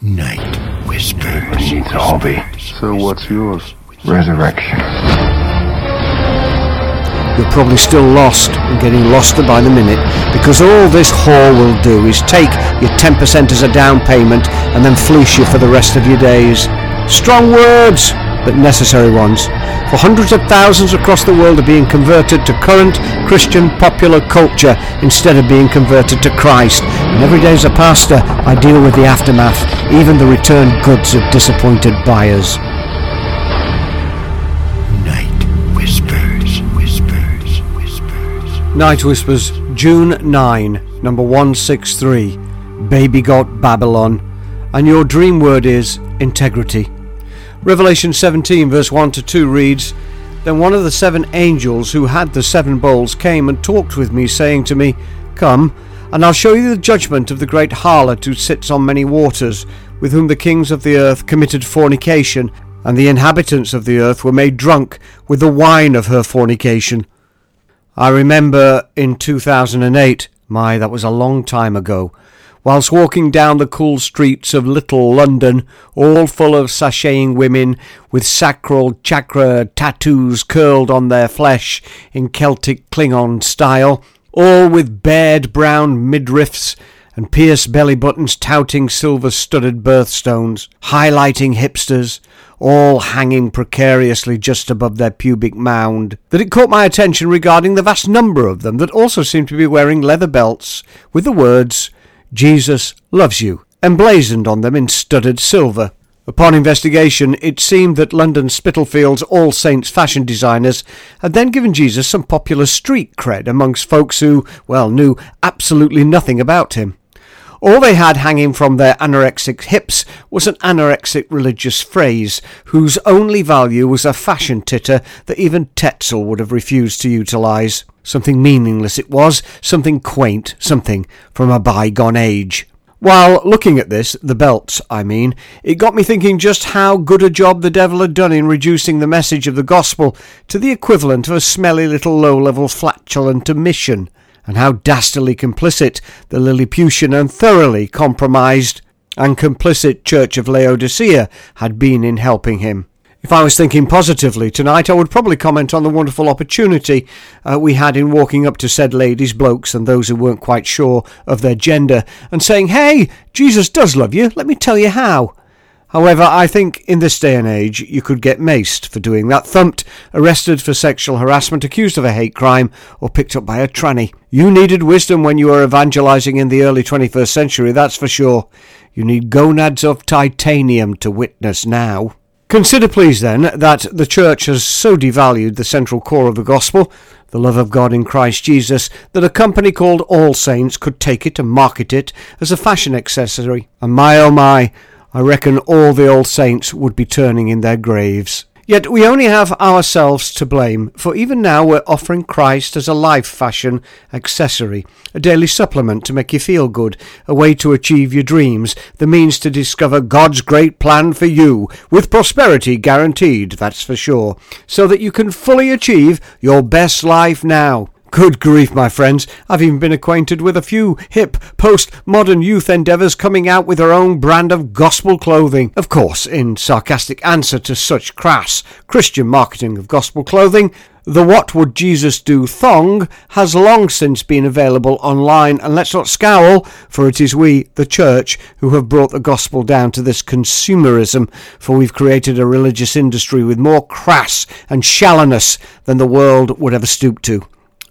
Night whispers. He needs a hobby. So what's yours? Resurrection. You're probably still lost and getting loster by the minute because all this whore will do is take your 10% as a down payment and then fleece you for the rest of your days. Strong words, but necessary ones. For hundreds of thousands across the world are being converted to current Christian popular culture instead of being converted to Christ. And every day as a pastor, I deal with the aftermath, even the returned goods of disappointed buyers. Night whispers. Whispers. Whispers. Night Whispers, June 9, number 163, Baby Got Babylon, and your dream word is integrity. Revelation 17, verse 1 to 2 reads Then one of the seven angels who had the seven bowls came and talked with me, saying to me, Come, and I'll show you the judgment of the great harlot who sits on many waters, with whom the kings of the earth committed fornication, and the inhabitants of the earth were made drunk with the wine of her fornication. I remember in 2008, my, that was a long time ago, whilst walking down the cool streets of little London, all full of sashaying women with sacral chakra tattoos curled on their flesh in Celtic Klingon style, all with bared brown midriffs and pierced belly buttons touting silver studded birthstones, highlighting hipsters, all hanging precariously just above their pubic mound, that it caught my attention regarding the vast number of them that also seemed to be wearing leather belts with the words, Jesus loves you, emblazoned on them in studded silver. Upon investigation, it seemed that London Spitalfields All Saints fashion designers had then given Jesus some popular street cred amongst folks who, well, knew absolutely nothing about him. All they had hanging from their anorexic hips was an anorexic religious phrase, whose only value was a fashion titter that even Tetzel would have refused to utilise. Something meaningless it was, something quaint, something from a bygone age. While looking at this, the belts, I mean, it got me thinking just how good a job the devil had done in reducing the message of the gospel to the equivalent of a smelly little low-level flatulent omission and how dastardly complicit the Lilliputian and thoroughly compromised and complicit Church of Laodicea had been in helping him. If I was thinking positively tonight, I would probably comment on the wonderful opportunity uh, we had in walking up to said ladies, blokes, and those who weren't quite sure of their gender and saying, Hey, Jesus does love you, let me tell you how. However, I think in this day and age you could get maced for doing that, thumped, arrested for sexual harassment, accused of a hate crime, or picked up by a tranny. You needed wisdom when you were evangelizing in the early 21st century, that's for sure. You need gonads of titanium to witness now. Consider, please, then, that the Church has so devalued the central core of the gospel, the love of God in Christ Jesus, that a company called All Saints could take it and market it as a fashion accessory. And my oh my, I reckon all the old saints would be turning in their graves. Yet we only have ourselves to blame, for even now we're offering Christ as a life fashion accessory, a daily supplement to make you feel good, a way to achieve your dreams, the means to discover God's great plan for you, with prosperity guaranteed, that's for sure, so that you can fully achieve your best life now. Good grief, my friends, I've even been acquainted with a few hip, post-modern youth endeavours coming out with their own brand of gospel clothing. Of course, in sarcastic answer to such crass Christian marketing of gospel clothing, the What Would Jesus Do thong has long since been available online, and let's not scowl, for it is we, the Church, who have brought the gospel down to this consumerism, for we've created a religious industry with more crass and shallowness than the world would ever stoop to.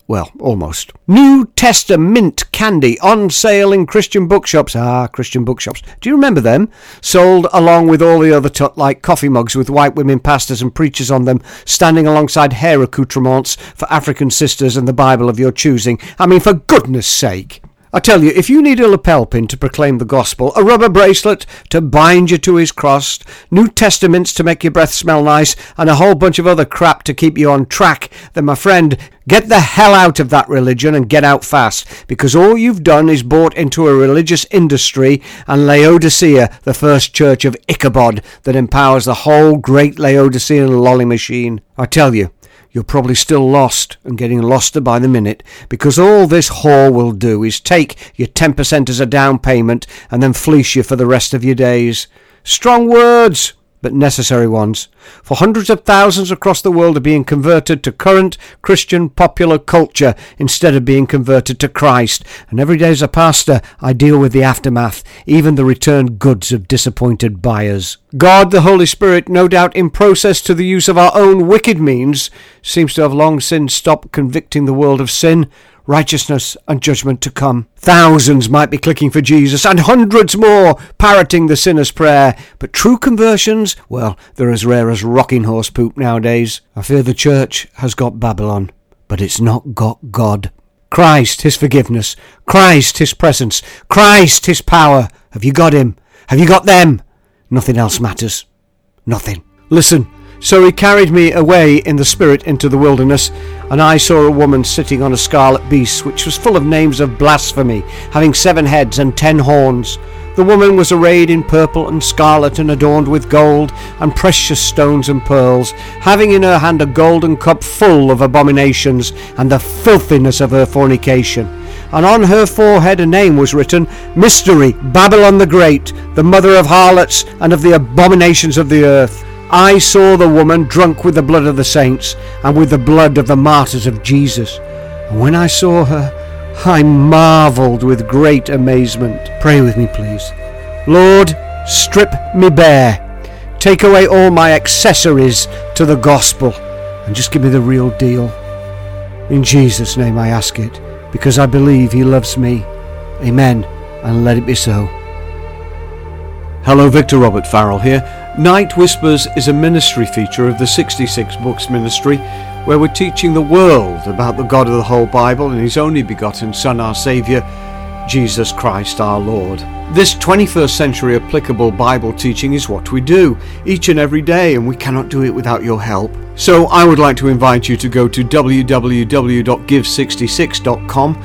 Well, almost. New Testament candy on sale in Christian bookshops. Ah, Christian bookshops. Do you remember them? Sold along with all the other tut like coffee mugs with white women pastors and preachers on them, standing alongside hair accoutrements for African sisters and the Bible of your choosing. I mean, for goodness sake. I tell you, if you need a lapel pin to proclaim the gospel, a rubber bracelet to bind you to his cross, New Testaments to make your breath smell nice, and a whole bunch of other crap to keep you on track, then my friend, get the hell out of that religion and get out fast, because all you've done is bought into a religious industry and Laodicea, the first church of Ichabod that empowers the whole great Laodicean lolly machine. I tell you, you're probably still lost and getting loster by the minute because all this whore will do is take your 10% as a down payment and then fleece you for the rest of your days. Strong words! But necessary ones, for hundreds of thousands across the world are being converted to current Christian popular culture instead of being converted to Christ. And every day as a pastor, I deal with the aftermath, even the returned goods of disappointed buyers. God, the Holy Spirit, no doubt in process to the use of our own wicked means, seems to have long since stopped convicting the world of sin righteousness, and judgment to come. Thousands might be clicking for Jesus, and hundreds more parroting the sinner's prayer. But true conversions, well, they're as rare as rocking horse poop nowadays. I fear the church has got Babylon, but it's not got God. Christ, his forgiveness. Christ, his presence. Christ, his power. Have you got him? Have you got them? Nothing else matters. Nothing. Listen, so he carried me away in the spirit into the wilderness, and I saw a woman sitting on a scarlet beast, which was full of names of blasphemy, having seven heads and ten horns. The woman was arrayed in purple and scarlet, and adorned with gold and precious stones and pearls, having in her hand a golden cup full of abominations and the filthiness of her fornication. And on her forehead a name was written, Mystery, Babylon the Great, the mother of harlots and of the abominations of the earth. I saw the woman drunk with the blood of the saints and with the blood of the martyrs of Jesus. And when I saw her, I marvelled with great amazement. Pray with me, please. Lord, strip me bare. Take away all my accessories to the gospel and just give me the real deal. In Jesus' name I ask it, because I believe He loves me. Amen, and let it be so. Hello, Victor Robert Farrell here. Night Whispers is a ministry feature of the 66 Books Ministry where we're teaching the world about the God of the whole Bible and His only begotten Son, our Saviour, Jesus Christ our Lord. This 21st century applicable Bible teaching is what we do each and every day, and we cannot do it without your help. So I would like to invite you to go to www.give66.com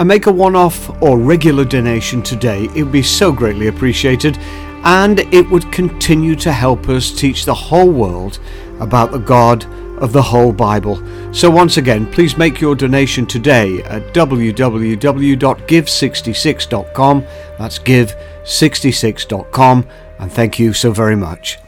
and make a one off or regular donation today. It would be so greatly appreciated and it would continue to help us teach the whole world about the God of the whole Bible. So, once again, please make your donation today at www.give66.com. That's give66.com, and thank you so very much.